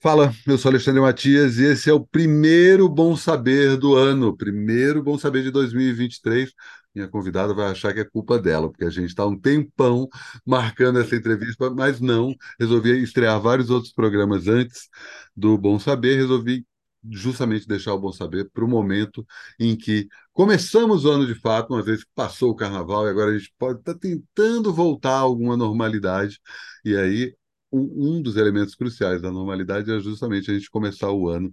Fala, eu sou Alexandre Matias e esse é o primeiro Bom Saber do ano, primeiro Bom Saber de 2023. Minha convidada vai achar que é culpa dela, porque a gente está um tempão marcando essa entrevista, mas não, resolvi estrear vários outros programas antes do Bom Saber, resolvi justamente deixar o Bom Saber para o momento em que começamos o ano de fato, uma vez que passou o carnaval e agora a gente pode estar tá tentando voltar a alguma normalidade, e aí um dos elementos cruciais da normalidade é justamente a gente começar o ano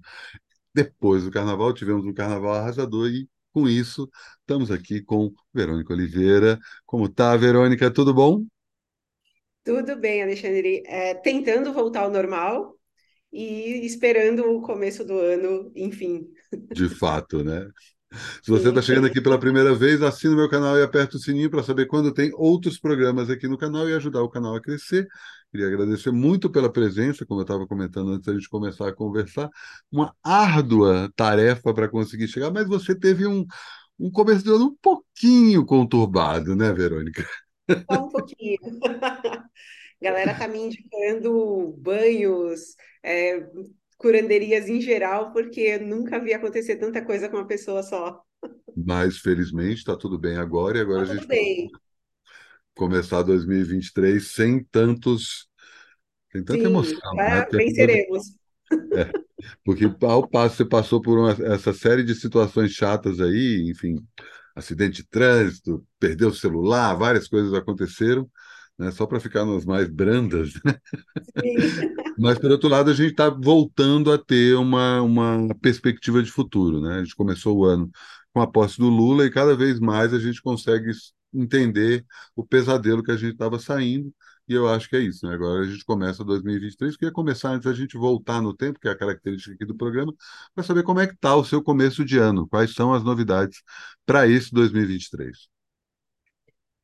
depois do carnaval. Tivemos um carnaval arrasador e, com isso, estamos aqui com Verônica Oliveira. Como tá, Verônica? Tudo bom? Tudo bem, Alexandre. É, tentando voltar ao normal e esperando o começo do ano, enfim. De fato, né? Se você está chegando aqui pela primeira vez, assine o meu canal e aperte o sininho para saber quando tem outros programas aqui no canal e ajudar o canal a crescer. Queria agradecer muito pela presença, como eu estava comentando antes da gente começar a conversar. Uma árdua tarefa para conseguir chegar, mas você teve um, um começo de ano um pouquinho conturbado, né, Verônica? Só um pouquinho. galera tá me indicando banhos, é, curanderias em geral, porque nunca vi acontecer tanta coisa com uma pessoa só. Mas felizmente está tudo bem agora e agora tá a gente bem. começar 2023 sem tantos sem tanta Sim, emoção, né? venceremos. É, porque ao passo você passou por uma, essa série de situações chatas aí, enfim, acidente de trânsito, perdeu o celular, várias coisas aconteceram né, só para ficar nas mais brandas. Né? Mas, por outro lado, a gente está voltando a ter uma, uma perspectiva de futuro. Né? A gente começou o ano com a posse do Lula e cada vez mais a gente consegue entender o pesadelo que a gente estava saindo. E eu acho que é isso. Né? Agora a gente começa 2023. Queria começar antes da gente voltar no tempo, que é a característica aqui do programa, para saber como é que está o seu começo de ano, quais são as novidades para esse 2023.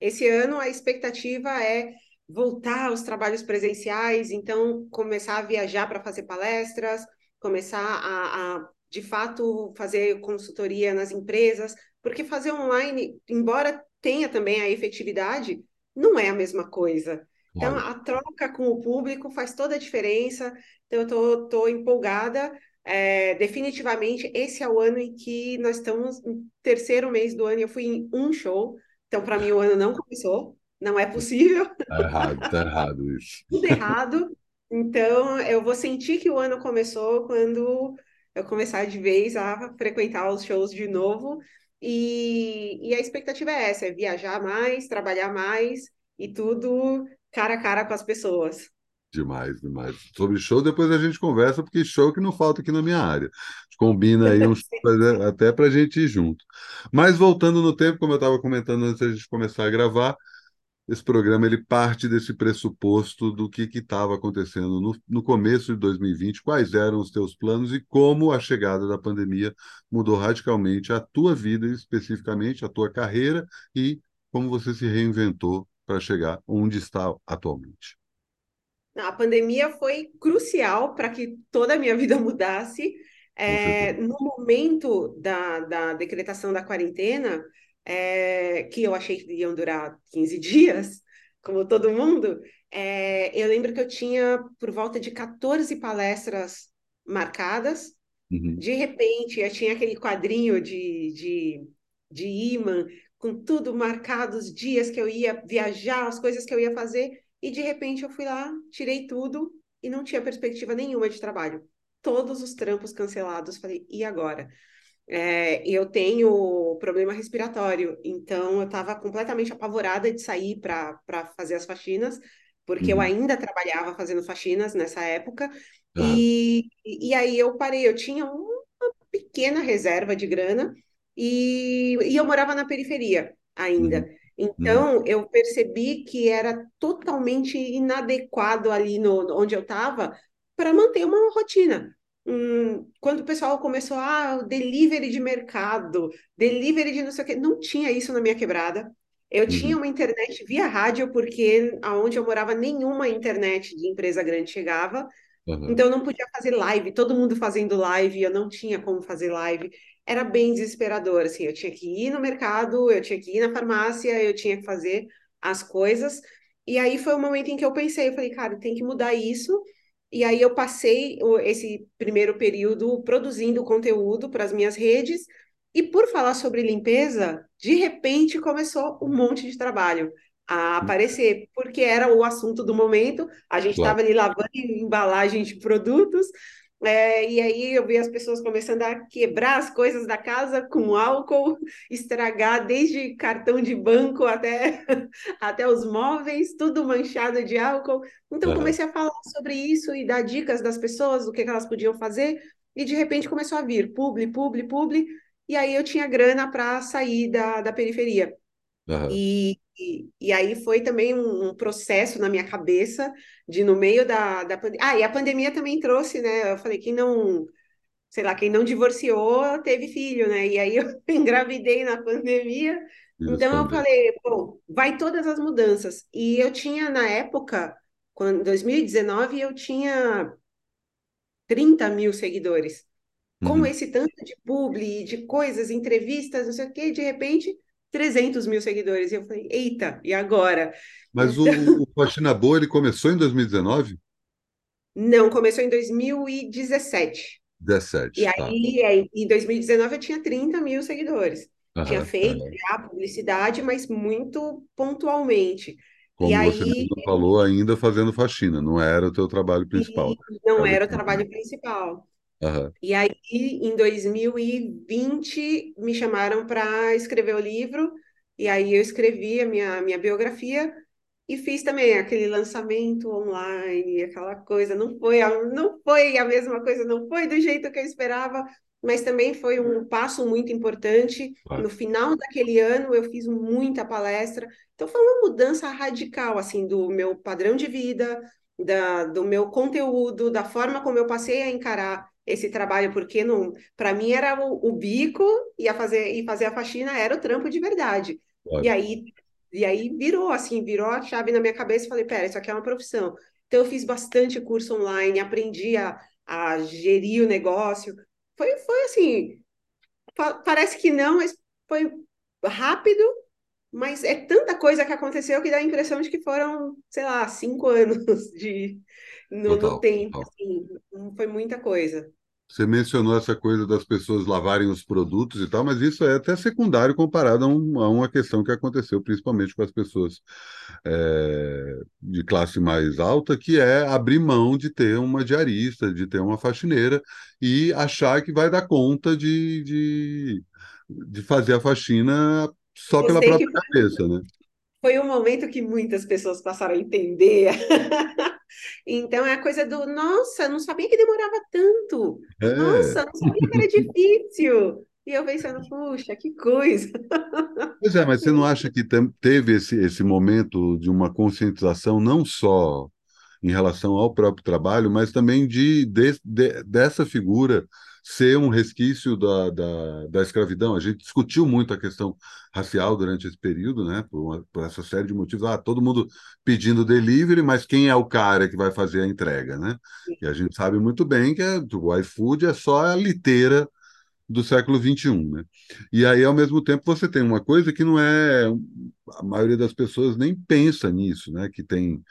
Esse ano a expectativa é voltar aos trabalhos presenciais, então começar a viajar para fazer palestras, começar a, a, de fato fazer consultoria nas empresas, porque fazer online, embora tenha também a efetividade, não é a mesma coisa. Então, a troca com o público faz toda a diferença. Então, eu tô, tô empolgada. É, definitivamente, esse é o ano em que nós estamos no terceiro mês do ano eu fui em um show. Então, para mim, o ano não começou, não é possível. Tá errado, tá errado isso. Tudo errado. Então, eu vou sentir que o ano começou quando eu começar de vez a frequentar os shows de novo. E, e a expectativa é essa: é viajar mais, trabalhar mais e tudo cara a cara com as pessoas. Demais, demais. Sobre show, depois a gente conversa, porque show que não falta aqui na minha área. A gente combina aí uns até para a gente ir junto. Mas voltando no tempo, como eu estava comentando antes da gente começar a gravar, esse programa ele parte desse pressuposto do que estava acontecendo no, no começo de 2020, quais eram os teus planos e como a chegada da pandemia mudou radicalmente a tua vida, especificamente a tua carreira e como você se reinventou para chegar onde está atualmente. A pandemia foi crucial para que toda a minha vida mudasse. É, no momento da, da decretação da quarentena, é, que eu achei que iam durar 15 dias, como todo mundo, é, eu lembro que eu tinha por volta de 14 palestras marcadas. Uhum. De repente, eu tinha aquele quadrinho de, de, de imã com tudo marcado, os dias que eu ia viajar, as coisas que eu ia fazer. E de repente eu fui lá, tirei tudo e não tinha perspectiva nenhuma de trabalho. Todos os trampos cancelados. Falei, e agora? É, eu tenho problema respiratório, então eu estava completamente apavorada de sair para fazer as faxinas, porque uhum. eu ainda trabalhava fazendo faxinas nessa época. Uhum. E, e aí eu parei, eu tinha uma pequena reserva de grana e, e eu morava na periferia ainda. Uhum. Então, uhum. eu percebi que era totalmente inadequado ali no, onde eu estava para manter uma rotina. Hum, quando o pessoal começou, ah, delivery de mercado, delivery de não sei o quê, não tinha isso na minha quebrada. Eu uhum. tinha uma internet via rádio, porque aonde eu morava, nenhuma internet de empresa grande chegava. Uhum. Então, eu não podia fazer live, todo mundo fazendo live, eu não tinha como fazer live era bem desesperador, assim, eu tinha que ir no mercado, eu tinha que ir na farmácia, eu tinha que fazer as coisas, e aí foi o momento em que eu pensei, eu falei, cara, tem que mudar isso, E aí eu passei esse primeiro período produzindo conteúdo para as minhas redes. E por falar sobre limpeza, de repente começou um monte de trabalho a aparecer, porque era o assunto do momento. A gente estava claro. ali lavando embalagem de produtos, é, e aí eu vi as pessoas começando a quebrar as coisas da casa com álcool, estragar desde cartão de banco até, até os móveis, tudo manchado de álcool. Então uhum. comecei a falar sobre isso e dar dicas das pessoas, do que, que elas podiam fazer, e de repente começou a vir publi, publi, publi, e aí eu tinha grana para sair da, da periferia. Uhum. E, e, e, aí foi também um, um, processo na minha cabeça de no meio da, da pandemia. Ah, e a pandemia também trouxe, né? Eu falei, quem não, sei lá, quem não divorciou teve filho, né? E aí eu engravidei na pandemia. então eu falei, bom, vai todas as mudanças. E eu tinha na época, quando 2019, eu tinha 30 mil seguidores. Com uhum. esse tanto de publi, de coisas, entrevistas, não sei o quê, de repente 300 mil seguidores. E eu falei, eita, e agora? Mas então... o, o Faxina Boa, ele começou em 2019? Não, começou em 2017. 17. E tá. aí, em 2019, eu tinha 30 mil seguidores. Aham, tinha feito já publicidade, mas muito pontualmente. Como e você aí... falou, ainda fazendo faxina, não era o teu trabalho principal. Não era o trabalho principal. Uhum. E aí, em 2020, me chamaram para escrever o livro, e aí eu escrevi a minha, minha biografia e fiz também aquele lançamento online, aquela coisa. Não foi, a, não foi a mesma coisa, não foi do jeito que eu esperava, mas também foi um passo muito importante. Claro. No final daquele ano, eu fiz muita palestra. Então, foi uma mudança radical, assim, do meu padrão de vida, da, do meu conteúdo, da forma como eu passei a encarar esse trabalho, porque não, para mim era o, o, bico e a fazer e fazer a faxina era o trampo de verdade. Claro. E aí e aí virou assim, virou a chave na minha cabeça e falei, pera, isso aqui é uma profissão. Então eu fiz bastante curso online, aprendi a, a gerir o negócio. Foi foi assim, parece que não, mas foi rápido, mas é tanta coisa que aconteceu que dá a impressão de que foram, sei lá, cinco anos de, no, total, no tempo. Assim, foi muita coisa. Você mencionou essa coisa das pessoas lavarem os produtos e tal, mas isso é até secundário comparado a, um, a uma questão que aconteceu principalmente com as pessoas é, de classe mais alta, que é abrir mão de ter uma diarista, de ter uma faxineira e achar que vai dar conta de, de, de fazer a faxina só pela própria cabeça, né? Foi um momento que muitas pessoas passaram a entender Então é a coisa do, nossa, não sabia que demorava tanto. É. Nossa, não sabia que era difícil. E eu pensando, puxa, que coisa. Pois é, mas você não acha que teve esse, esse momento de uma conscientização não só em relação ao próprio trabalho, mas também de, de, de dessa figura ser um resquício da, da, da, escravidão. A gente discutiu muito a questão racial durante esse período, né? Por, uma, por, essa série de motivos. Ah, todo mundo pedindo delivery, mas quem é o cara que vai fazer a entrega, né? E a gente sabe muito bem que é, o iFood é só a liteira do século XXI, né? E aí, ao mesmo tempo, você tem uma coisa que não é... A maioria das pessoas nem pensa nisso, né? Que tem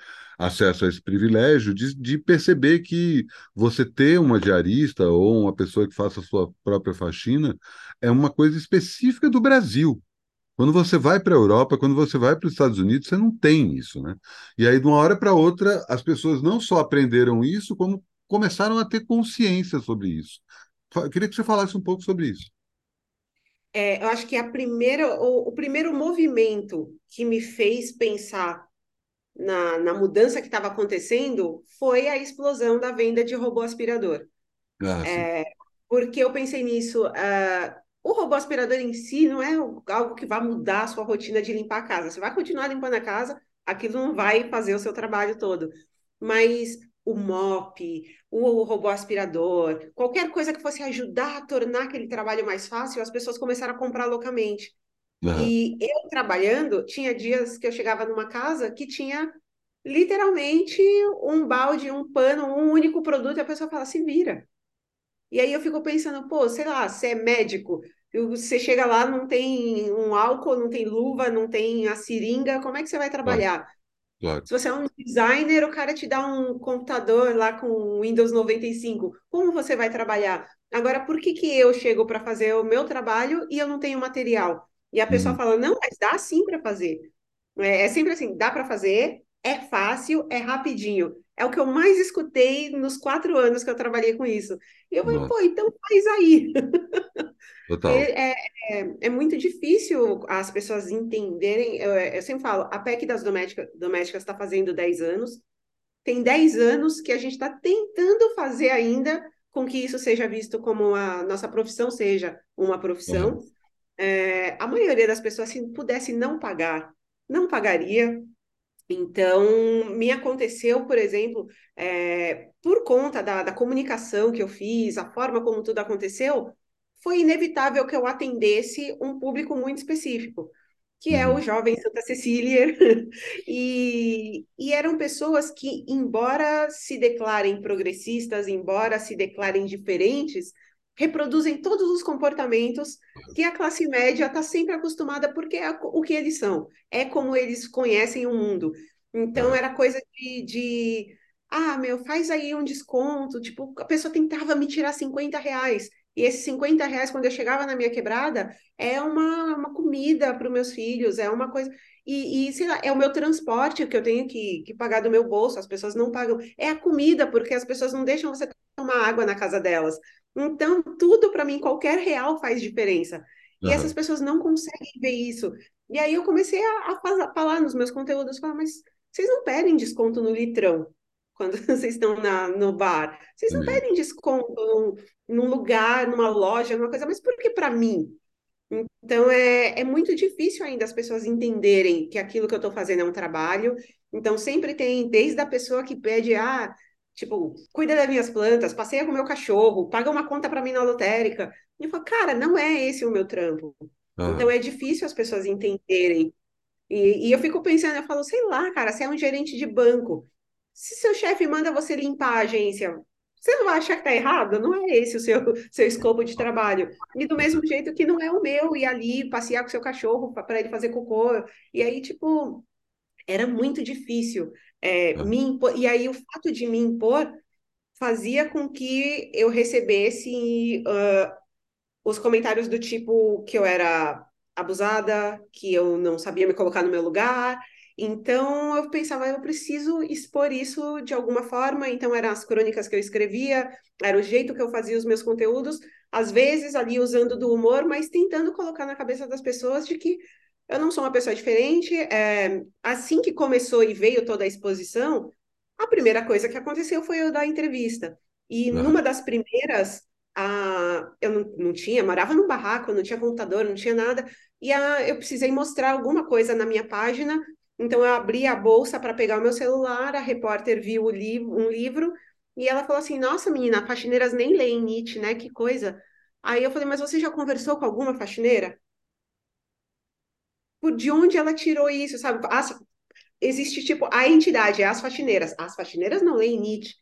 acesso a esse privilégio de, de, perceber que você ter uma diarista ou uma pessoa que faça a sua própria faxina é uma coisa específica do Brasil. Quando você vai para a Europa, quando você vai para os Estados Unidos, você não tem isso, né? E aí, de uma hora para outra, as pessoas não só aprenderam isso, como começaram a ter consciência sobre isso. Eu queria que você falasse um pouco sobre isso. É, eu acho que a primeira, o, o primeiro movimento que me fez pensar na, na mudança que estava acontecendo foi a explosão da venda de robô aspirador. Ah, é, porque eu pensei nisso. Uh, o robô aspirador em si não é algo que vai mudar a sua rotina de limpar a casa. Você vai continuar limpando a casa, aquilo não vai fazer o seu trabalho todo. Mas o mop, o robô aspirador, qualquer coisa que fosse ajudar a tornar aquele trabalho mais fácil, as pessoas começaram a comprar loucamente. Uhum. E eu trabalhando, tinha dias que eu chegava numa casa que tinha literalmente um balde, um pano, um único produto, e a pessoa fala, se vira. E aí eu fico pensando, pô, sei lá, você é médico, você chega lá, não tem um álcool, não tem luva, não tem a seringa, como é que você vai trabalhar? Claro. Se você é um designer, o cara te dá um computador lá com Windows 95. Como você vai trabalhar? Agora, por que, que eu chego para fazer o meu trabalho e eu não tenho material? E a pessoa Uhum. fala, não, mas dá sim para fazer. É, é sempre assim, dá para fazer, é fácil, é rapidinho. É o que eu mais escutei nos quatro anos que eu trabalhei com isso. E eu falei, pô, então faz aí. total. É, é, é, é muito difícil as pessoas entenderem. Eu, eu sempre falo, a PEC das doméstica, domésticas está fazendo 10 anos. Tem 10 anos que a gente está tentando fazer ainda com que isso seja visto como a nossa profissão seja uma Uhum. É, a maioria das pessoas, se pudesse não pagar, não pagaria. Então, me aconteceu, por exemplo, é, por conta da, da comunicação que eu fiz, a forma como tudo aconteceu, foi inevitável que eu atendesse um público muito específico, que é o Uhum. jovem Santa Cecília. E, e eram pessoas que, embora se declarem progressistas, embora se declarem diferentes, reproduzem todos os comportamentos que a classe média está sempre acostumada, porque é o que eles são, é como eles conhecem o mundo. Então, Uhum. era coisa de, de ah, meu, faz aí um desconto. Tipo, a pessoa tentava me tirar 50 reais. E esses 50 reais, quando eu chegava na minha quebrada, é uma, uma comida para os meus filhos, é uma coisa. E, e, sei lá, é o meu transporte que eu tenho que, que pagar do meu bolso, as pessoas não pagam. É a comida, porque as pessoas não deixam você tomar água na casa delas. Então, tudo para mim, qualquer real faz diferença. E essas Uhum. pessoas não conseguem ver isso. E aí eu comecei a, a faz- falar nos meus conteúdos, falar, mas vocês não pedem desconto no litrão quando vocês estão na, no bar. Vocês não Entendi. pedem desconto num, num lugar, numa loja, numa coisa, mas por que para mim? Então é, é muito difícil ainda as pessoas entenderem que aquilo que eu estou fazendo é um trabalho. Então sempre tem, desde a pessoa que pede, ah, tipo, cuida das minhas plantas, passeia com o meu cachorro, paga uma conta para mim na lotérica. E eu falo, cara, não é esse o meu trampo. Então é difícil as pessoas entenderem e, e eu fico pensando, eu falo, sei lá, cara, você é um gerente de banco. Se seu chefe manda você limpar a agência, você não vai achar que tá errado? Não é esse o seu, seu escopo de trabalho. E do mesmo jeito que não é o meu ir ali passear com seu cachorro para ele fazer cocô. E aí, tipo, era muito difícil é, me impor. E aí, o fato de me impor fazia com que eu recebesse os comentários do tipo que eu era abusada, que eu não sabia me colocar no meu lugar. Então eu pensava, eu preciso expor isso de alguma forma. Então eram as crônicas que eu escrevia, era o jeito que eu fazia os meus conteúdos, às vezes ali usando do humor, mas tentando colocar na cabeça das pessoas de que eu não sou uma pessoa diferente. É, assim que começou e veio toda a exposição, a primeira coisa que aconteceu foi eu dar a entrevista. E numa das primeiras, a, eu não, não tinha, morava num barraco, não tinha computador, não tinha nada, e a, eu precisei mostrar alguma coisa na minha página, então eu abri a bolsa para pegar o meu celular, a repórter viu o li um livro, e ela falou assim, nossa menina, faxineiras nem leem Nietzsche, né, que coisa. Aí eu falei, mas você já conversou com alguma faxineira? Por de onde ela tirou isso, sabe? As, existe tipo, a entidade, é as faxineiras. As faxineiras não leem Nietzsche.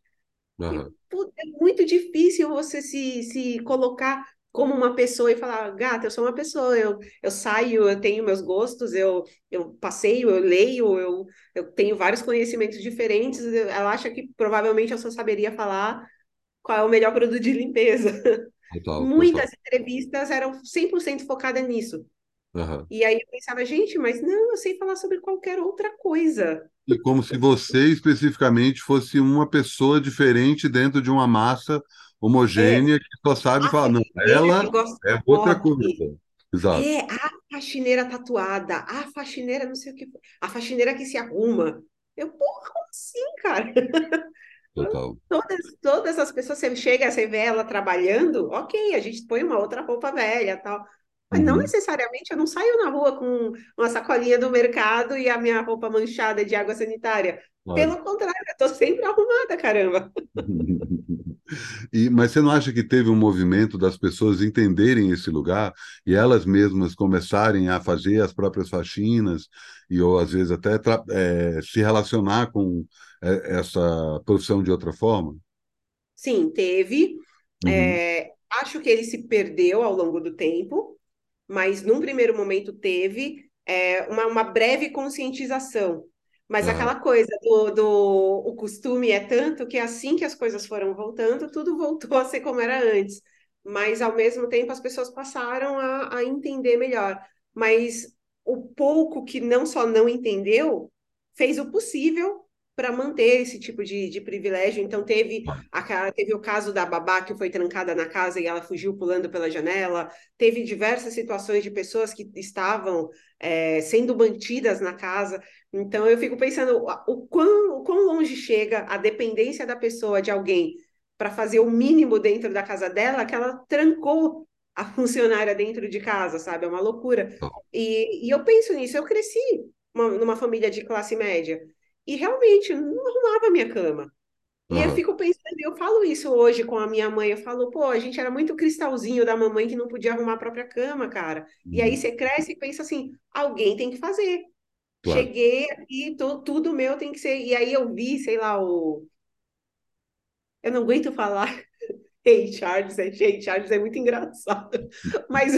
Uhum. é muito difícil você se, se colocar como uma pessoa e falar, gata, eu sou uma pessoa, eu, eu saio, eu tenho meus gostos, eu, eu passeio, eu leio, eu, eu tenho vários conhecimentos diferentes. Ela acha que provavelmente eu só saberia falar qual é o melhor produto de limpeza. Total, total. Muitas entrevistas eram 100% focadas nisso. Uhum. E aí eu pensava, gente, mas não, eu sei falar sobre qualquer outra coisa. E como se você especificamente fosse uma pessoa diferente dentro de uma massa É, homogênea que só sabe a falar, não, ela é outra coisa. Exato, É, a faxineira tatuada, a faxineira não sei o que, a faxineira que se arruma. Eu, porra, como assim, cara? total. Todas, todas as pessoas, você chega, você vê ela trabalhando, ok, a gente põe uma outra roupa velha tal. Mas não Uhum. necessariamente, eu não saio na rua com uma sacolinha do mercado e a minha roupa manchada de água sanitária. Claro. Pelo contrário, eu tô sempre arrumada, caramba. E, mas você não acha que teve um movimento das pessoas entenderem esse lugar e elas mesmas começarem a fazer as próprias faxinas e ou às vezes até eh, se relacionar com eh, essa profissão de outra forma? Sim, teve. Uhum, É, acho que ele se perdeu ao longo do tempo, mas num primeiro momento teve é, uma, uma breve conscientização. Mas Aham. aquela coisa do, do o costume é tanto que assim que as coisas foram voltando, tudo voltou a ser como era antes. Mas ao mesmo tempo as pessoas passaram a, a entender melhor. Mas o pouco que não só não entendeu, fez o possível para manter esse tipo de, de privilégio. Então teve, a, teve o caso da babá que foi trancada na casa e ela fugiu pulando pela janela. Teve diversas situações de pessoas que estavam é, sendo mantidas na casa. Então eu fico pensando o quão, o quão longe chega a dependência da pessoa de alguém para fazer o mínimo dentro da casa dela, que ela trancou a funcionária dentro de casa, sabe? É uma loucura. E, e eu penso nisso, eu cresci uma, numa família de classe média e realmente não arrumava minha cama. E eu fico pensando, eu falo isso hoje com a minha mãe, eu falo, pô, a gente era muito cristalzinho da mamãe que não podia arrumar a própria cama, cara. E aí Uhum. você cresce e pensa assim, alguém tem que fazer. Claro. Cheguei aqui, tô, tudo meu tem que ser. E aí eu vi, sei lá, o. Eu não aguento falar Rei Charles, é, Rei Charles é muito engraçado. Mas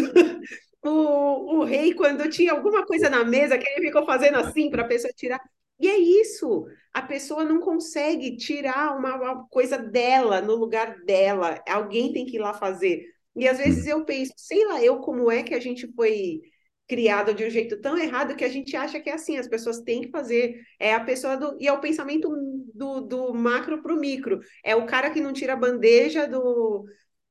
o, o, o rei, quando tinha alguma coisa na mesa, que ele ficou fazendo assim para a pessoa tirar. E é isso, a pessoa não consegue tirar uma, uma coisa dela no lugar dela. Alguém tem que ir lá fazer. E às vezes Uhum. eu penso, sei lá, eu como é que a gente foi criado de um jeito tão errado que a gente acha que é assim, as pessoas têm que fazer. É a pessoa do. E é o pensamento do, do macro para o micro. É o cara que não tira a bandeja do,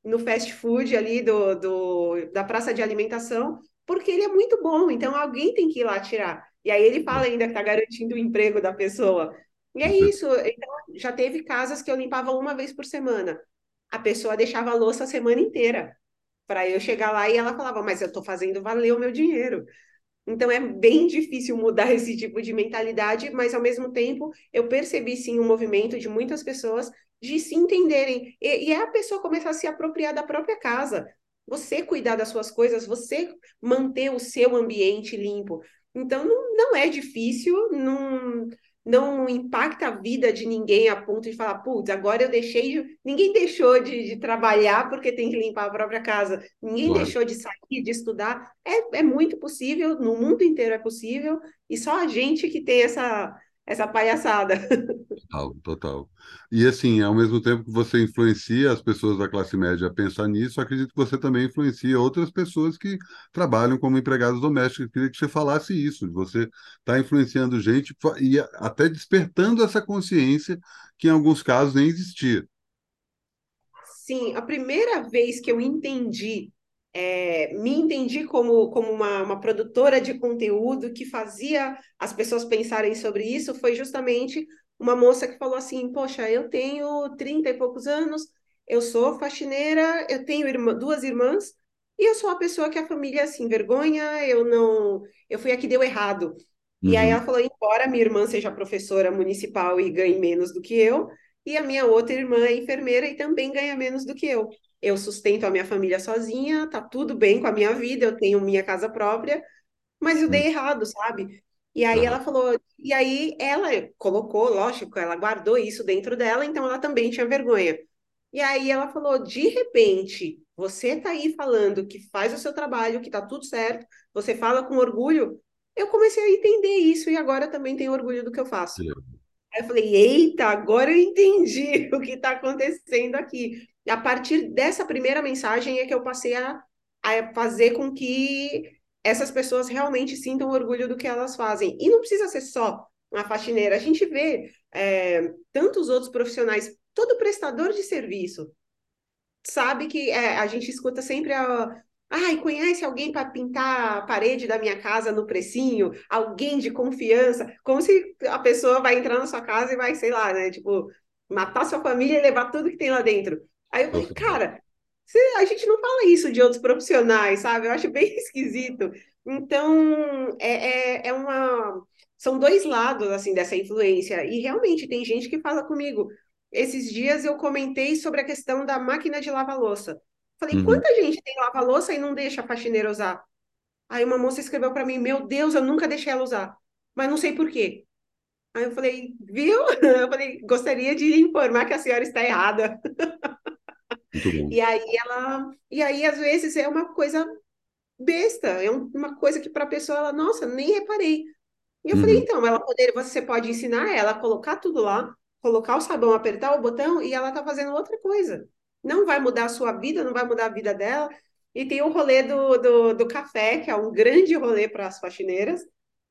no fast food ali do, do, da praça de alimentação, porque ele é muito bom, então alguém tem que ir lá tirar. E aí ele fala ainda que está garantindo o emprego da pessoa. E é isso. Então, já teve casas que eu limpava uma vez por semana. A pessoa deixava a louça a semana inteira para eu chegar lá e ela falava, mas eu estou fazendo valer o meu dinheiro. Então é bem difícil mudar esse tipo de mentalidade, mas ao mesmo tempo eu percebi sim um movimento de muitas pessoas de se entenderem. E, e é a pessoa começar a se apropriar da própria casa. Você cuidar das suas coisas, você manter o seu ambiente limpo. Então não, não é difícil, não, não impacta a vida de ninguém a ponto de falar, putz, agora eu deixei. de-" Ninguém deixou de, de trabalhar porque tem que limpar a própria casa, ninguém Claro. deixou de sair, de estudar. É, é muito possível, no mundo inteiro é possível, e só a gente que tem essa, essa palhaçada. Total, total. E assim, ao mesmo tempo que você influencia as pessoas da classe média a pensar nisso, acredito que você também influencia outras pessoas que trabalham como empregadas domésticas. Eu queria que você falasse isso, você estar influenciando gente e até despertando essa consciência que em alguns casos nem existia. Sim, a primeira vez que eu entendi, é, me entendi como, como uma, uma produtora de conteúdo que fazia as pessoas pensarem sobre isso, foi justamente uma moça que falou assim: Poxa, eu tenho 30 e poucos anos, eu sou faxineira, eu tenho irmã- duas irmãs, e eu sou a pessoa que a família se envergonha, eu não. Eu fui a que deu errado. E aí ela Uhum, falou: embora minha irmã seja professora municipal e ganhe menos do que eu, e a minha outra irmã é enfermeira e também ganha menos do que eu. Eu sustento a minha família sozinha, tá tudo bem com a minha vida, eu tenho minha casa própria, mas eu uhum, dei errado, sabe? E aí aham, ela falou, e aí ela colocou, lógico, ela guardou isso dentro dela, então ela também tinha vergonha. E aí ela falou, de repente, você tá aí falando que faz o seu trabalho, que tá tudo certo, você fala com orgulho. Eu comecei a entender isso e agora eu também tenho orgulho do que eu faço. Aí eu falei, eita, agora eu entendi o que está acontecendo aqui. E a partir dessa primeira mensagem é que eu passei a, a fazer com que essas pessoas realmente sintam orgulho do que elas fazem. E não precisa ser só uma faxineira. A gente vê é, tantos outros profissionais, todo prestador de serviço sabe que é, a gente escuta sempre a. Ai, conhece alguém para pintar a parede da minha casa no precinho? Alguém de confiança? Como se a pessoa vai entrar na sua casa e vai, sei lá, né? Tipo, matar sua família e levar tudo que tem lá dentro. Aí eu falei, cara, a gente não fala isso de outros profissionais, sabe? Eu acho bem esquisito. Então, é, é, é uma. São dois lados, assim, dessa influência. E realmente tem gente que fala comigo. Esses dias eu comentei sobre a questão da máquina de lavar louça. Falei, Uhum. quanta gente tem lava-louça e não deixa a faxineira usar? Aí uma moça escreveu para mim, meu Deus, eu nunca deixei ela usar, mas não sei por quê. Aí eu falei, viu? Eu falei, gostaria de lhe informar que a senhora está errada. E aí ela, e aí às vezes é uma coisa besta, é um- uma coisa que para a pessoa ela, nossa, nem reparei. E eu falei, Uhum. então, ela poder, você pode ensinar ela a colocar tudo lá, colocar o sabão, apertar o botão e ela tá fazendo outra coisa. Não vai mudar a sua vida, não vai mudar a vida dela. E tem o rolê do, do, do café, que é um grande rolê para as faxineiras.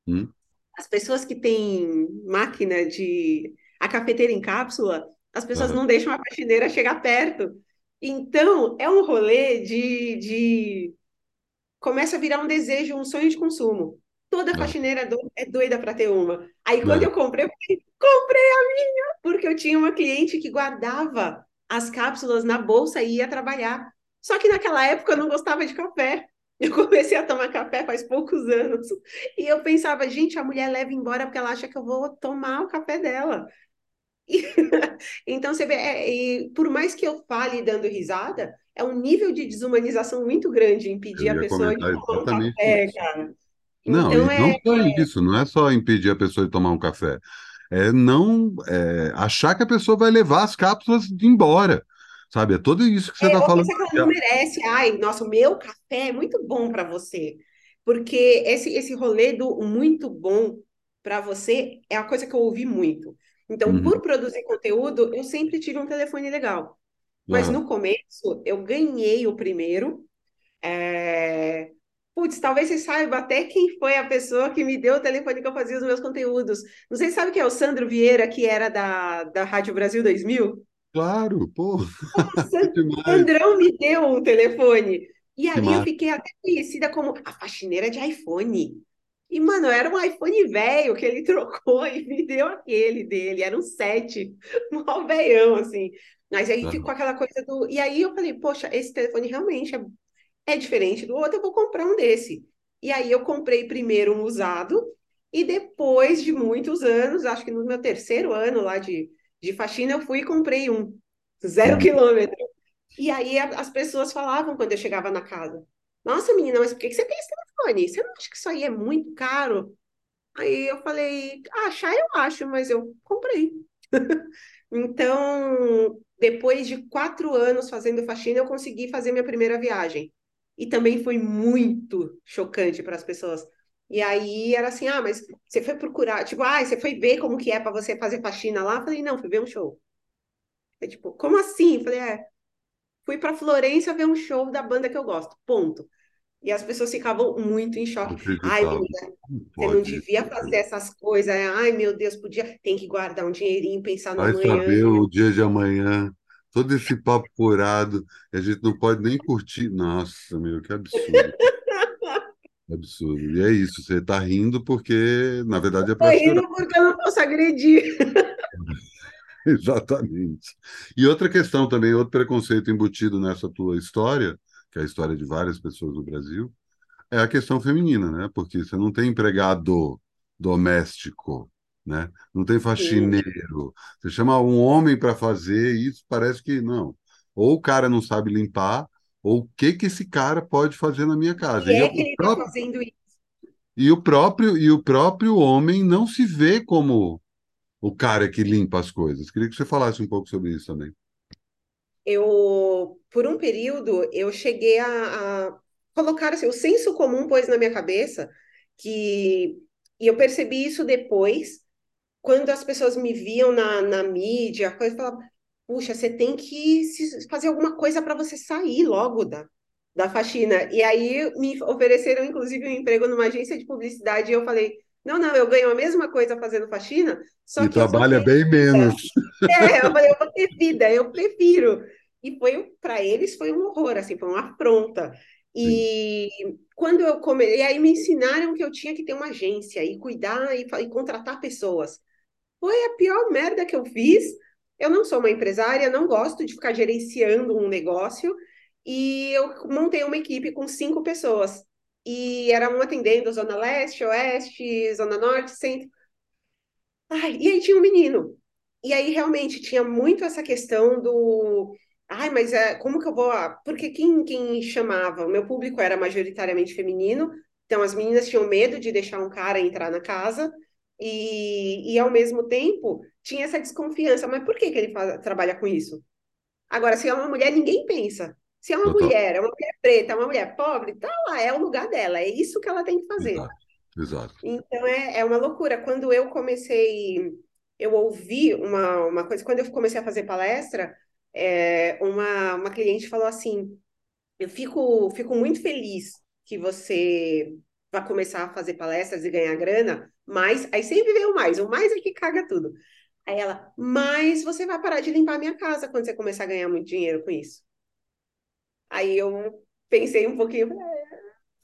Uhum. As pessoas que têm máquina de. a cafeteira em cápsula, as pessoas Aham. não deixam a faxineira chegar perto. Então, é um rolê de, de começa a virar um desejo, um sonho de consumo. Toda faxineira é do- doida para ter uma. Aí quando eu comprei, eu falei, comprei a minha, porque eu tinha uma cliente que guardava as cápsulas na bolsa e ia trabalhar. Só que naquela época eu não gostava de café. Eu comecei a tomar café faz poucos anos. E eu pensava, gente, a mulher leva embora porque ela acha que eu vou tomar o café dela. Então, você vê, é, e por mais que eu fale dando risada, é um nível de desumanização muito grande impedir a pessoa de tomar um café, isso. cara. Não, Então, não é, só isso, não é só impedir a pessoa de tomar um café, é não é, achar que a pessoa vai levar as cápsulas embora, sabe? É tudo isso que você é está ou falando. que ela não merece. Ai, nossa, o meu café é muito bom para você. Porque esse, esse rolê do muito bom para você é a coisa que eu ouvi muito. Então, Uhum, por produzir conteúdo, eu sempre tive um telefone legal. Mas aham. no começo, eu ganhei o primeiro. É... Putz, talvez você saiba até quem foi a pessoa que me deu o telefone que eu fazia os meus conteúdos. Não sei se sabe quem é o Sandro Vieira, que era da, da Rádio Brasil 2000? Claro, pô, O que San- demais, Sandrão me deu um telefone. E ali eu fiquei até conhecida como a faxineira de iPhone. E, mano, era um iPhone velho que ele trocou e me deu aquele dele. Era um 7, mó velhão, assim. Mas aí ficou Aham. aquela coisa do. E aí eu falei, poxa, esse telefone realmente é é diferente do outro, eu vou comprar um desse. E aí eu comprei primeiro um usado, e depois de muitos anos, acho que no meu terceiro ano lá de, de faxina, eu fui e comprei um, zero Uhum. quilômetro. E aí a- as pessoas falavam quando eu chegava na casa, nossa, menina, mas por que que você tem esse telefone? Você não acha que isso aí é muito caro? Aí eu falei, "Ah, achar eu acho, mas eu comprei. Então, depois de quatro anos fazendo faxina, eu consegui fazer minha primeira viagem. E também foi muito chocante para as pessoas. E aí era assim: ah, mas você foi procurar, tipo, ah, você foi ver como que é para você fazer faxina lá? Eu falei: não, fui ver um show. É tipo, como assim? Eu falei: é, fui para Florença ver um show da banda que eu gosto. Ponto. E as pessoas ficavam muito em choque. Ai, Não você não devia fazer essas coisas. Ai, meu Deus, podia. Tem que guardar um dinheirinho, pensar no Vai amanhã. saber o dia de amanhã, todo esse papo furado, e a gente não pode nem curtir. Nossa, meu, que absurdo, absurdo. E é isso, você está rindo porque, na verdade, é para chorar. indo porque eu não posso agredir. Exatamente. E outra questão também, outro preconceito embutido nessa tua história, que é a história de várias pessoas no Brasil, é a questão feminina, né? Porque você não tem empregado doméstico, né? Não tem faxineiro. Você chama um homem para fazer isso, parece que não. Ou o cara não sabe limpar, ou o que que esse cara pode fazer na minha casa. E E é que ele está próprio, fazendo isso. e o próprio, e o próprio homem não se vê como o cara que limpa as coisas. Queria que você falasse um pouco sobre isso também. Eu, por um período, eu cheguei a, a colocar assim, o senso comum pôs na minha cabeça que, e eu percebi isso depois, quando as pessoas me viam na, na mídia, coisa, falavam, puxa, você tem que fazer alguma coisa para você sair logo da, da faxina. E aí me ofereceram, inclusive, um emprego numa agência de publicidade, e eu falei, não, não, eu ganho a mesma coisa fazendo faxina, só E que trabalha bem menos. é, eu falei, eu vou ter vida, eu prefiro. E foi, para eles, foi um horror, assim, foi uma afronta. Sim, E quando eu comecei, aí me ensinaram que eu tinha que ter uma agência e cuidar e, e contratar pessoas. Foi a pior merda que eu fiz. Eu não sou uma empresária, não gosto de ficar gerenciando um negócio. E eu montei uma equipe com cinco pessoas. E era um atendendo Zona Leste, Oeste, Zona Norte, Centro. Ai, e aí tinha um menino. E aí realmente tinha muito essa questão do. Ai, mas é, como que eu vou. ah, Porque quem, quem chamava? O meu público era majoritariamente feminino, então as meninas tinham medo de deixar um cara entrar na casa, e, e ao mesmo tempo tinha essa desconfiança. Mas por que, que ele faz, trabalha com isso? Agora, se é uma mulher, ninguém pensa. Se é uma mulher, é uma mulher preta, é uma mulher pobre, tá lá, é o lugar dela, é isso que ela tem que fazer. Exato. Exato. Então é, é uma loucura. Quando eu comecei, eu ouvi uma, uma coisa, quando eu comecei a fazer palestra, é, uma, uma cliente falou assim: Eu fico, fico muito feliz que você vai começar a fazer palestras e ganhar grana, mas aí sempre veio o mais, o mais é que caga tudo. Aí ela, mas você vai parar de limpar a minha casa quando você começar a ganhar muito dinheiro com isso. Aí eu pensei um pouquinho, é,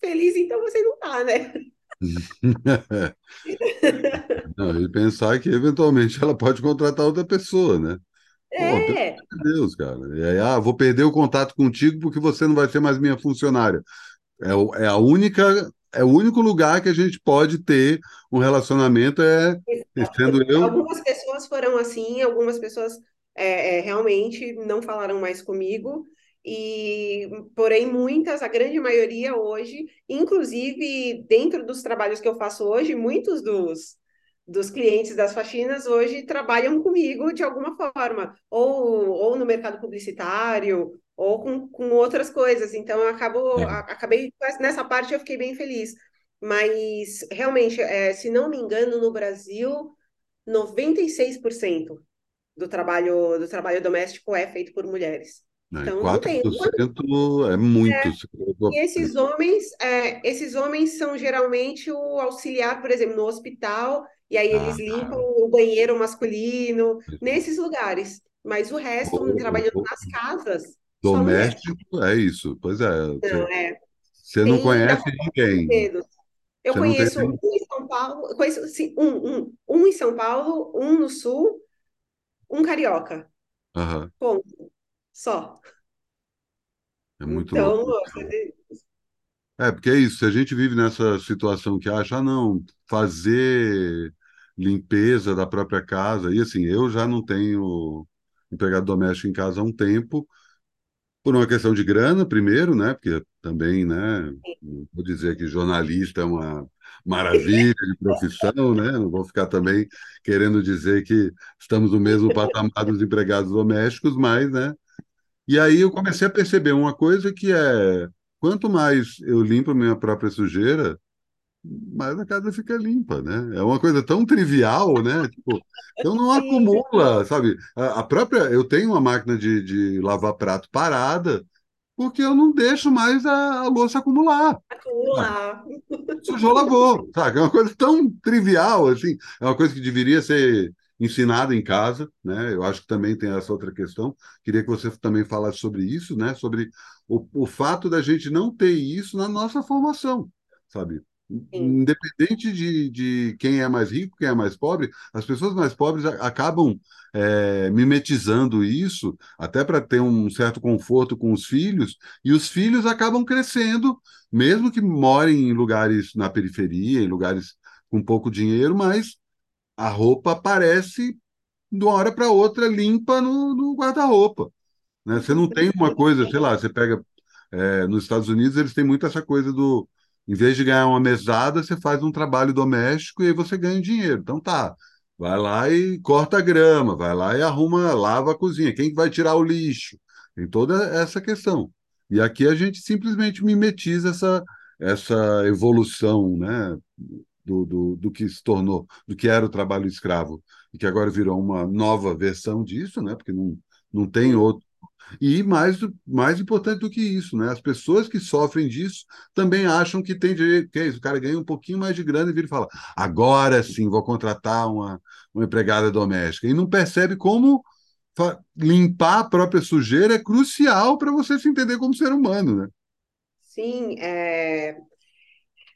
feliz então você não tá, né? Não, e pensar que eventualmente ela pode contratar outra pessoa, né? Pô, pelo É, de Deus, cara. E aí, ah, vou perder o contato contigo porque você não vai ser mais minha funcionária. É, o- é a única, é o único lugar que a gente pode ter um relacionamento é sendo eu. Algumas pessoas foram assim, algumas pessoas é, é, realmente não falaram mais comigo, e porém muitas, a grande maioria hoje, inclusive dentro dos trabalhos que eu faço hoje, muitos dos, dos clientes das faxinas hoje trabalham comigo de alguma forma, ou, ou no mercado publicitário, ou com, com outras coisas. Então eu acabo, É, acabei, nessa parte eu fiquei bem feliz. Mas realmente, é, se não me engano, no Brasil 96% do trabalho do trabalho doméstico é feito por mulheres. Né, Então não quatro tem. por cento é muito. se E esses homens, é, esses homens são geralmente o auxiliar, por exemplo, no hospital, e aí Ah, eles limpam o banheiro masculino, nesses lugares. Mas o resto, o- trabalhando o nas casas, doméstico é isso. Pois é, você, Não, é. você não conhece ninguém. Eu Você não tem. conheço um em São Paulo, conheço sim, um, um, um em São Paulo, um no Sul, um carioca. Aham, Ponto. Só. é muito louco. Então, você- É, porque é isso, se a gente vive nessa situação que acha, ah, não, fazer limpeza da própria casa, e assim, eu já não tenho empregado doméstico em casa há um tempo, por uma questão de grana, primeiro, né, porque também, né, não vou dizer que jornalista é uma maravilha de profissão, né, não vou ficar também querendo dizer que estamos no mesmo patamar dos empregados domésticos, mas, né, e aí eu comecei a perceber uma coisa que é, quanto mais eu limpo minha própria sujeira, mais a casa fica limpa, né? É uma coisa tão trivial, né? Tipo, então não acumula, sabe? A, a própria, eu tenho uma máquina de, de lavar prato parada, porque eu não deixo mais a, a louça acumular. acumular. Sujou, lavou, sabe? É uma coisa tão trivial, assim. É uma coisa que deveria ser ensinada em casa, né? Eu acho que também tem essa outra questão. Queria que você também falasse sobre isso, né? Sobre o, o fato da gente não ter isso na nossa formação, sabe? Sim, Independente de, de quem é mais rico, quem é mais pobre, as pessoas mais pobres a- acabam é, mimetizando isso, até para ter um certo conforto com os filhos, e os filhos acabam crescendo mesmo que morem em lugares na periferia, em lugares com pouco dinheiro, mas a roupa aparece de uma hora para outra limpa no, no guarda-roupa. Né? Você não tem uma coisa, sei lá, você pega é, nos Estados Unidos, eles têm muito essa coisa do, em vez de ganhar uma mesada, você faz um trabalho doméstico e aí você ganha dinheiro. Então tá, vai lá e corta a grama, vai lá e arruma, lava a cozinha. Quem que vai tirar o lixo? Tem toda essa questão. E aqui a gente simplesmente mimetiza essa, essa evolução, né? Do, do, do que se tornou, do que era o trabalho escravo, e que agora virou uma nova versão disso, né? Porque não, não tem outro e mais, mais importante do que isso, né? As pessoas que sofrem disso também acham que tem direito, que é isso, o cara ganha um pouquinho mais de grana e vira e fala, agora sim vou contratar uma, uma empregada doméstica. E não percebe como limpar a própria sujeira é crucial para você se entender como ser humano, né? sim. é,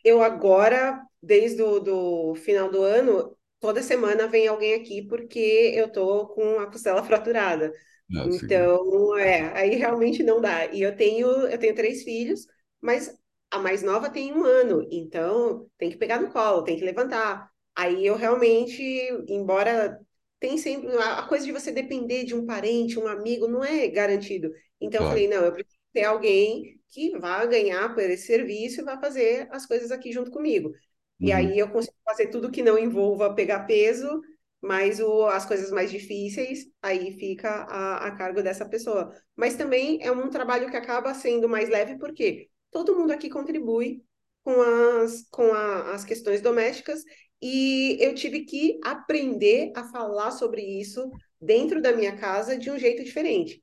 Eu agora, desde o do final do ano, toda semana vem alguém aqui porque eu tô com a costela fraturada. Assim, Então, é, aí realmente não dá. E eu tenho, eu tenho três filhos, mas a mais nova tem um ano, então tem que pegar no colo, tem que levantar. Aí eu realmente, embora tem sempre a coisa de você depender de um parente, um amigo, não é garantido. Então eu claro. falei, não, eu preciso ter alguém que vá ganhar por esse serviço e vá fazer as coisas aqui junto comigo. E Uhum, aí eu consigo fazer tudo que não envolva pegar peso mas o, as coisas mais difíceis aí fica a, a cargo dessa pessoa. Mas também é um trabalho que acaba sendo mais leve porque todo mundo aqui contribui com as, com a, as questões domésticas e eu tive que aprender a falar sobre isso dentro da minha casa de um jeito diferente.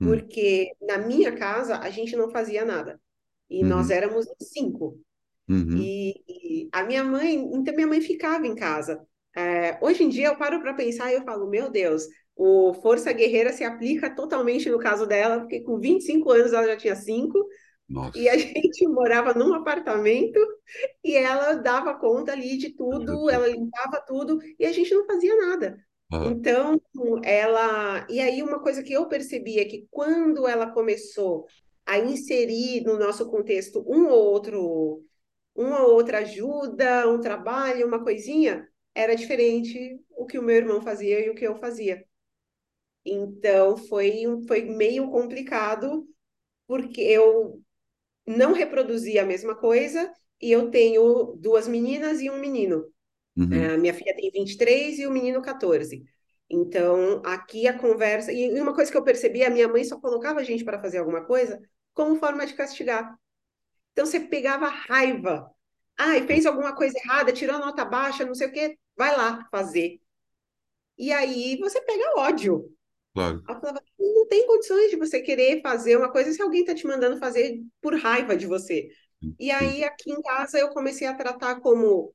Hum. Porque na minha casa a gente não fazia nada. E uhum. nós éramos cinco. Uhum. E, e, a minha mãe, então minha mãe ficava em casa. É, hoje em dia eu paro para pensar e eu falo, meu Deus, o Força Guerreira se aplica totalmente no caso dela, porque com 25 anos ela já tinha cinco, nossa. E a gente morava num apartamento e ela dava conta ali de tudo, ela limpava tudo e a gente não fazia nada. Então, ela. E aí, uma coisa que eu percebi é que quando ela começou a inserir no nosso contexto um ou outro, uma outra ajuda, um trabalho, uma coisinha, era diferente o que o meu irmão fazia e o que eu fazia. Então, foi, foi meio complicado, porque eu não reproduzir a mesma coisa, e eu tenho duas meninas e um menino. Uhum. É, minha filha tem 23 e o menino 14. Então, aqui a conversa. E uma coisa que eu percebi: a minha mãe só colocava a gente para fazer alguma coisa como forma de castigar. Então, você pegava raiva. Ah, fez alguma coisa errada, tirou nota baixa, não sei o quê, vai lá fazer. E aí você pega ódio. Claro. Ela falava, não tem condições de você querer fazer uma coisa se alguém está te mandando fazer por raiva de você. E aí, aqui em casa, eu comecei a tratar como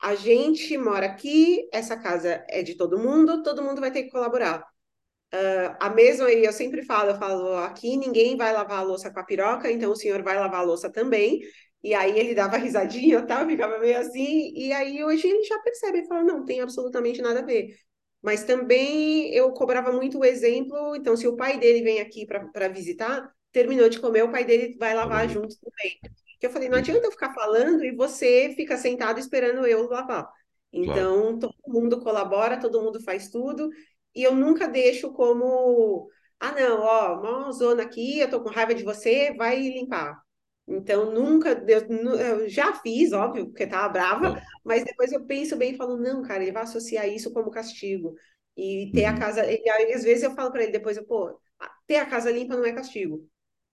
a gente mora aqui, essa casa é de todo mundo, todo mundo vai ter que colaborar. Uh, a mesma, eu sempre falo, eu falo, aqui ninguém vai lavar a louça com a piroca, então o senhor vai lavar a louça também. E aí ele dava risadinha, tá? ficava meio assim, e aí hoje ele já percebe, fala, não, tem absolutamente nada a ver. Mas também eu cobrava muito o exemplo, então se o pai dele vem aqui para visitar, terminou de comer, o pai dele vai lavar uhum. junto também. Que eu falei, não adianta eu ficar falando e você fica sentado esperando eu lavar. Então, claro. todo mundo colabora, todo mundo faz tudo, e eu nunca deixo como, ah, não, ó, uma zona aqui, eu tô com raiva de você, vai limpar. Então, nunca, eu, eu, já fiz, óbvio, porque tava brava, é. mas depois eu penso bem e falo, não, cara, ele vai associar isso como castigo. E ter uhum. a casa, e aí, às vezes eu falo para ele depois, eu, pô, ter a casa limpa não é castigo.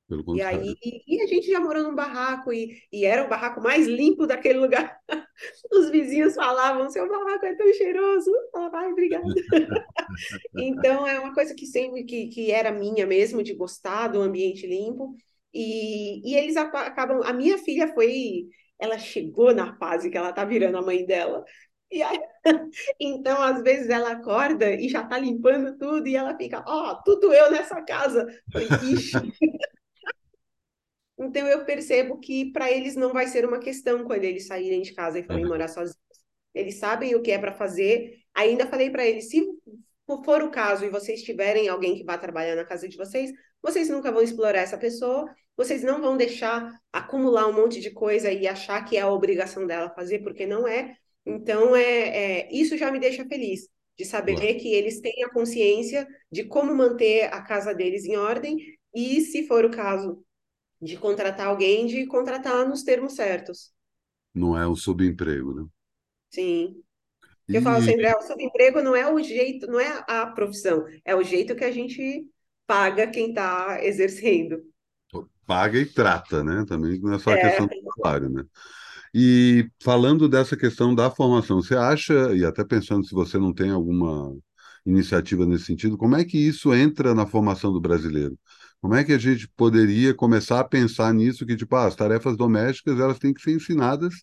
E aí, e, e, a gente já morou num barraco, e, e era o barraco mais limpo daquele lugar. Os vizinhos falavam, seu barraco é tão cheiroso. Eu falava, ai, obrigada. então, é uma coisa que sempre, que, que era minha mesmo, de gostar do ambiente limpo. E, e eles acabam. A minha filha foi. Ela chegou na fase que ela tá virando a mãe dela. E aí, então, às vezes, ela acorda e já tá limpando tudo, e ela fica, ó, oh, tudo eu nessa casa. falei, ixi. Então, eu percebo que para eles não vai ser uma questão quando eles saírem de casa e forem uhum. morar sozinhos. Eles sabem o que é para fazer. Ainda falei para eles: se for o caso e vocês tiverem alguém que vá trabalhar na casa de vocês, vocês nunca vão explorar essa pessoa, vocês não vão deixar acumular um monte de coisa e achar que é a obrigação dela fazer, porque não é. Então, é, é isso já me deixa feliz, de saber que eles têm a consciência de como manter a casa deles em ordem e, se for o caso de contratar alguém, de contratar nos termos certos. Não é um subemprego, né? Sim. E... Eu falo sempre, é, o subemprego não é o jeito, não é a profissão, é o jeito que a gente paga quem está exercendo. Paga e trata, né? Também não é só a é. questão do salário, né? E falando dessa questão da formação, você acha, e até pensando se você não tem alguma iniciativa nesse sentido, como é que isso entra na formação do brasileiro? Como é que a gente poderia começar a pensar nisso, que tipo, ah, as tarefas domésticas elas têm que ser ensinadas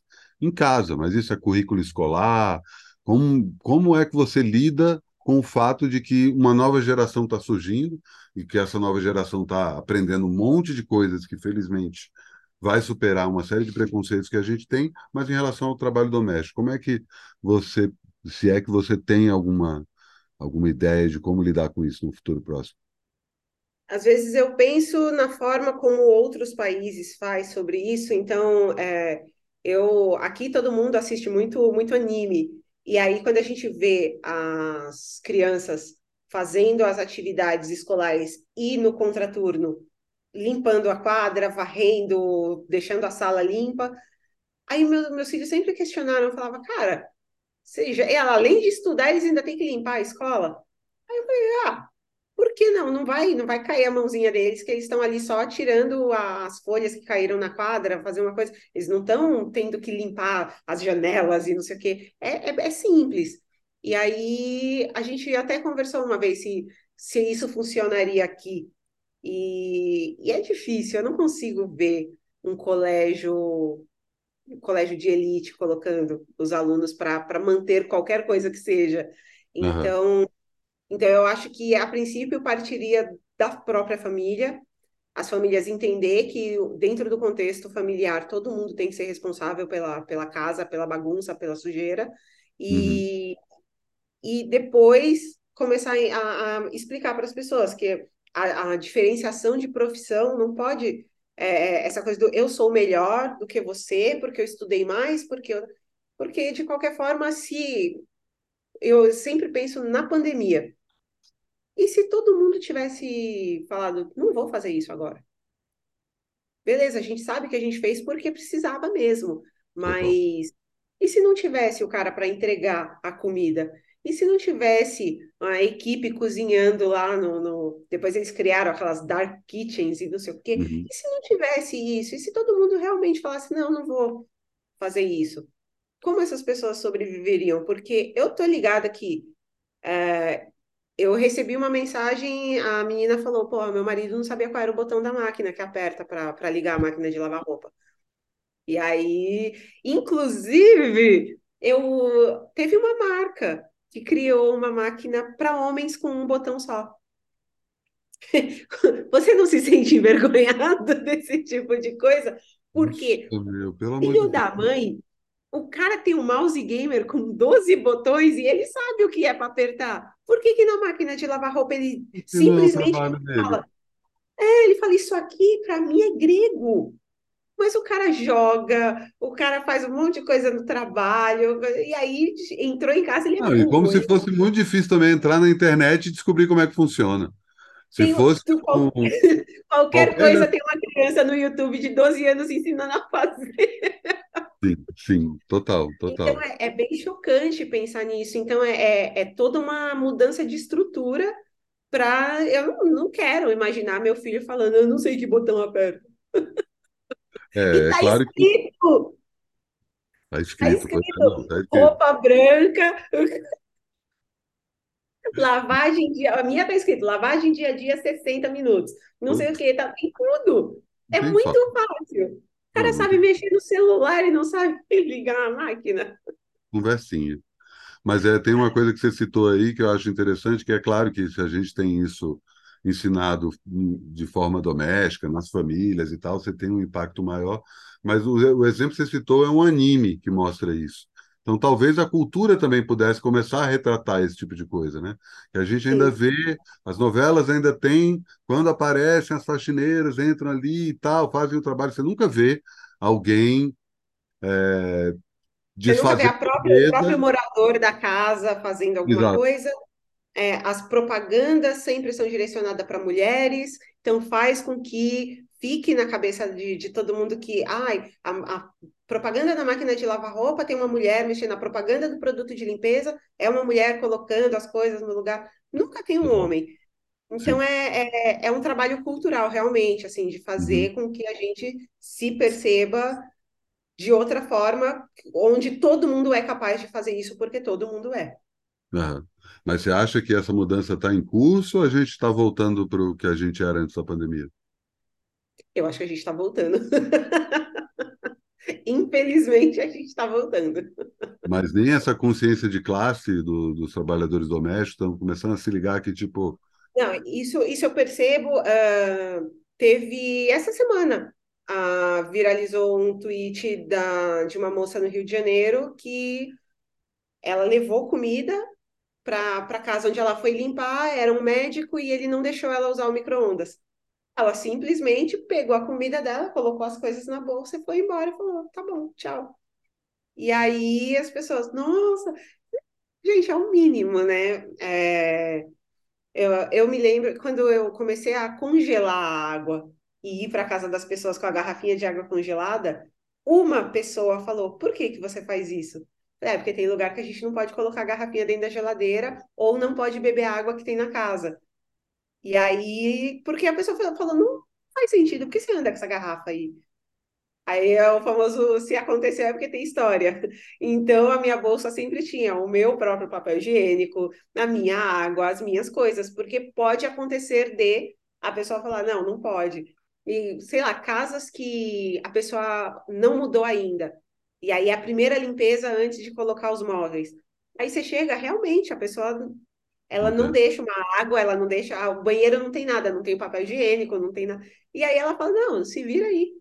em casa, mas isso é currículo escolar, como, como é que você lida com o fato de que uma nova geração está surgindo e que essa nova geração está aprendendo um monte de coisas que, felizmente, vai superar uma série de preconceitos que a gente tem, mas em relação ao trabalho doméstico, como é que você, se é que você tem alguma, alguma ideia de como lidar com isso no futuro próximo? Às vezes eu penso na forma como outros países faz sobre isso, então é, eu aqui todo mundo assiste muito muito anime e aí, quando a gente vê as crianças fazendo as atividades escolares e no contraturno, limpando a quadra, varrendo, deixando a sala limpa, aí meu, meus filhos sempre questionaram, falavam, cara, seja, ela, além de estudar, eles ainda têm que limpar a escola? Aí eu falei, ah, por que não? Não vai, não vai cair a mãozinha deles, que eles estão ali só tirando as folhas que caíram na quadra, fazer uma coisa. Eles não estão tendo que limpar as janelas e não sei o quê. É, é, é simples. E aí a gente até conversou uma vez se, se isso funcionaria aqui. E, e é difícil, eu não consigo ver um colégio um colégio de elite colocando os alunos para manter qualquer coisa que seja. Então, uhum. Então, eu acho que a princípio partiria da própria família, as famílias entender que dentro do contexto familiar todo mundo tem que ser responsável pela, pela casa, pela bagunça, pela sujeira, e, uhum. e depois começar a, a explicar para as pessoas que a, a, diferenciação de profissão não pode é, é, essa coisa do eu sou melhor do que você porque eu estudei mais, porque eu, porque de qualquer forma se eu sempre penso na pandemia. E se todo mundo tivesse falado, não vou fazer isso agora? Beleza, a gente sabe que a gente fez porque precisava mesmo, mas uhum. e se não tivesse o cara para entregar a comida? E se não tivesse a equipe cozinhando lá no, no, Depois eles criaram aquelas dark kitchens e não sei o quê. Uhum. E se não tivesse isso? E se todo mundo realmente falasse, não, não vou fazer isso? Como essas pessoas sobreviveriam? Porque eu tô ligada que é, eu recebi uma mensagem, a menina falou, pô, meu marido não sabia qual era o botão da máquina que aperta para ligar a máquina de lavar roupa. E aí, inclusive, eu teve uma marca que criou uma máquina para homens com um botão só. Você não se sente envergonhado desse tipo de coisa? Porque Nossa, meu, filho da mãe, o cara tem um mouse gamer com 12 botões e ele sabe o que é para apertar. Por que, que na máquina de lavar roupa ele simplesmente é fala? É, ele fala, isso aqui para mim é grego mas o cara joga, o cara faz um monte de coisa no trabalho, e aí entrou em casa ele é Não, e como se fosse muito difícil também entrar na internet e descobrir como é que funciona. Se tem, fosse. Tu, qualquer, um, qualquer coisa tem uma criança no YouTube de 12 anos ensinando a fazer. Sim, sim, total, total. Então é, é bem chocante pensar nisso. Então é, é, é toda uma mudança de estrutura para. Eu não, não quero imaginar meu filho falando, eu não sei que botão aperta. É, e tá é claro escrito. que. Tá escrito, tá escrito, não, tá escrito. roupa branca. lavagem dia. A minha tá escrito lavagem dia a dia 60 minutos. Não sei o que, tá, tem tudo. É Bem muito fácil. fácil. O cara não, sabe mexer no celular e não sabe ligar a máquina. Conversinha. Mas é, tem uma coisa que você citou aí que eu acho interessante, que é claro que se a gente tem isso ensinado de forma doméstica, nas famílias e tal, você tem um impacto maior. Mas o, o exemplo que você citou é um anime que mostra isso. Então, talvez a cultura também pudesse começar a retratar esse tipo de coisa, né? Que a gente ainda Sim. vê, as novelas ainda têm, quando aparecem as faxineiras, entram ali e tal, fazem o trabalho, você nunca vê alguém é, Você nunca vê a própria, o próprio morador da casa fazendo alguma Exato. coisa, é, as propagandas sempre são direcionadas para mulheres, então faz com que fique na cabeça de, de todo mundo que ai, a, a, propaganda da máquina de lavar roupa tem uma mulher mexendo, a propaganda do produto de limpeza é uma mulher colocando as coisas no lugar. Nunca tem um homem. Então é, é, é, um trabalho cultural, realmente, assim, de fazer uhum. com que a gente se perceba de outra forma, onde todo mundo é capaz de fazer isso, porque todo mundo é. Uhum. Mas você acha que essa mudança está em curso ou a gente está voltando para o que a gente era antes da pandemia? Eu acho que a gente está voltando. Infelizmente, a gente está voltando. Mas nem essa consciência de classe do, dos trabalhadores domésticos estão começando a se ligar que, tipo. Não, isso, isso eu percebo. Uh, teve essa semana. Uh, viralizou um tweet da, de uma moça no Rio de Janeiro que ela levou comida para casa onde ela foi limpar, era um médico e ele não deixou ela usar o micro-ondas. Ela simplesmente pegou a comida dela, colocou as coisas na bolsa e foi embora e falou: tá bom, tchau. E aí as pessoas, nossa, gente, é o mínimo, né? É, eu, eu me lembro quando eu comecei a congelar a água e ir para casa das pessoas com a garrafinha de água congelada, uma pessoa falou: por que, que você faz isso? É, porque tem lugar que a gente não pode colocar a garrafinha dentro da geladeira ou não pode beber a água que tem na casa. E aí, porque a pessoa falou, não faz sentido, por que você anda com essa garrafa aí? Aí é o famoso se aconteceu é porque tem história. Então a minha bolsa sempre tinha o meu próprio papel higiênico, a minha água, as minhas coisas, porque pode acontecer de a pessoa falar, não, não pode. E sei lá, casas que a pessoa não mudou ainda. E aí a primeira limpeza antes de colocar os móveis. Aí você chega, realmente, a pessoa ela não Acontece. deixa uma água, ela não deixa, ah, o banheiro não tem nada, não tem papel higiênico, não tem nada. E aí ela fala, não, se vira aí.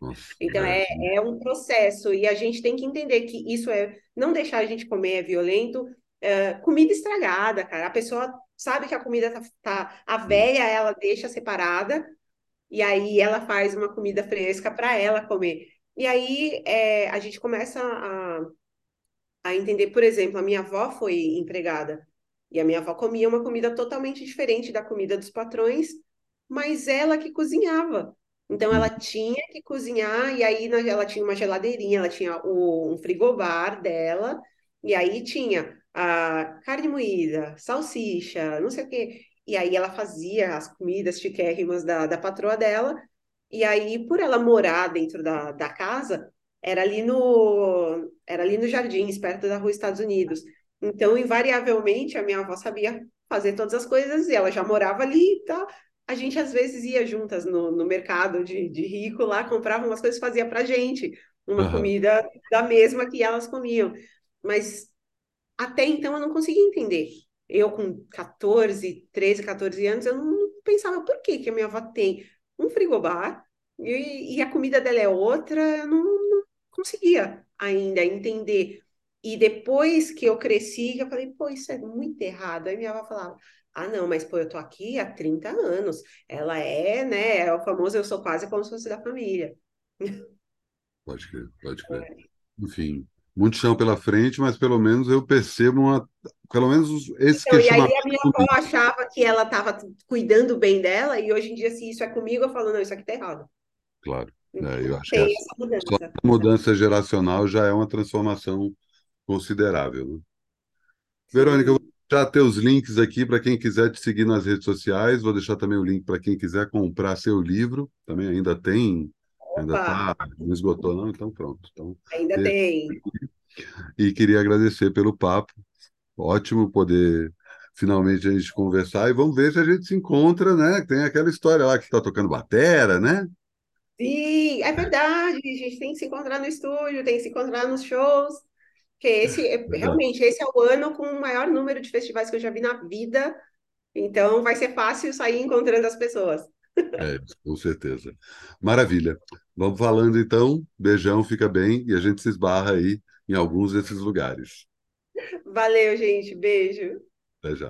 Nossa, Então, é, é, é um processo, e a gente tem que entender que isso é não deixar a gente comer é violento. É, comida estragada, cara. A pessoa sabe que a comida tá, tá a véia, ela deixa separada, e aí ela faz uma comida fresca para ela comer. E aí é, a gente começa a, a entender, por exemplo, a minha avó foi empregada, e a minha avó comia uma comida totalmente diferente da comida dos patrões, mas ela que cozinhava. Então ela tinha que cozinhar, e aí ela tinha uma geladeirinha, ela tinha o, um frigobar dela, e aí tinha a carne moída, salsicha, não sei o quê. E aí ela fazia as comidas chiquérrimas da, da patroa dela, e aí por ela morar dentro da, da casa, era ali no, era ali no Jardins, perto da Rua Estados Unidos. Então, invariavelmente, a minha avó sabia fazer todas as coisas, e ela já morava ali tal a gente às vezes ia juntas no, no mercado de, de rico lá, comprava umas coisas fazia pra gente uma aham, comida da mesma que elas comiam. Mas até então eu não conseguia entender. Eu com 14, 13, 14 anos, eu não pensava por que, que a minha avó tem um frigobar e, e a comida dela é outra, eu não conseguia ainda entender. E depois que eu cresci, eu falei, pô, isso é muito errado. Aí minha avó falava, ah, não, mas pô, eu tô aqui há 30 anos. Ela é, né, é o famoso, eu sou quase como se fosse da família. pode crer, pode crer. Enfim, muito chão pela frente, mas pelo menos eu percebo uma, pelo menos esse Então, e aí a minha avó achava que ela estava cuidando bem dela, e hoje em dia, se isso é comigo, eu falo, não, isso aqui tá errado. Claro. É, eu acho que tem essa, essa só mudança. a mudança geracional já é uma transformação considerável, né? Verônica, eu vou deixar teus links aqui para quem quiser te seguir nas redes sociais. Vou deixar também o link para quem quiser comprar seu livro. Também ainda tem, ainda Opa, tá, não esgotou não, então pronto. Então, ainda deixa. tem. E queria agradecer pelo papo. Ótimo poder finalmente a gente conversar e vamos ver se a gente se encontra, né? Tem aquela história lá que está tocando batera, né? Sim, é verdade, a gente tem que se encontrar no estúdio, tem que se encontrar nos shows, que esse, é- realmente, esse é o ano com o maior número de festivais que eu já vi na vida, então vai ser fácil sair encontrando as pessoas. É, com certeza. Maravilha. Vamos falando então. Beijão, fica bem e a gente se esbarra aí em alguns desses lugares. Valeu, gente, beijo. Até já.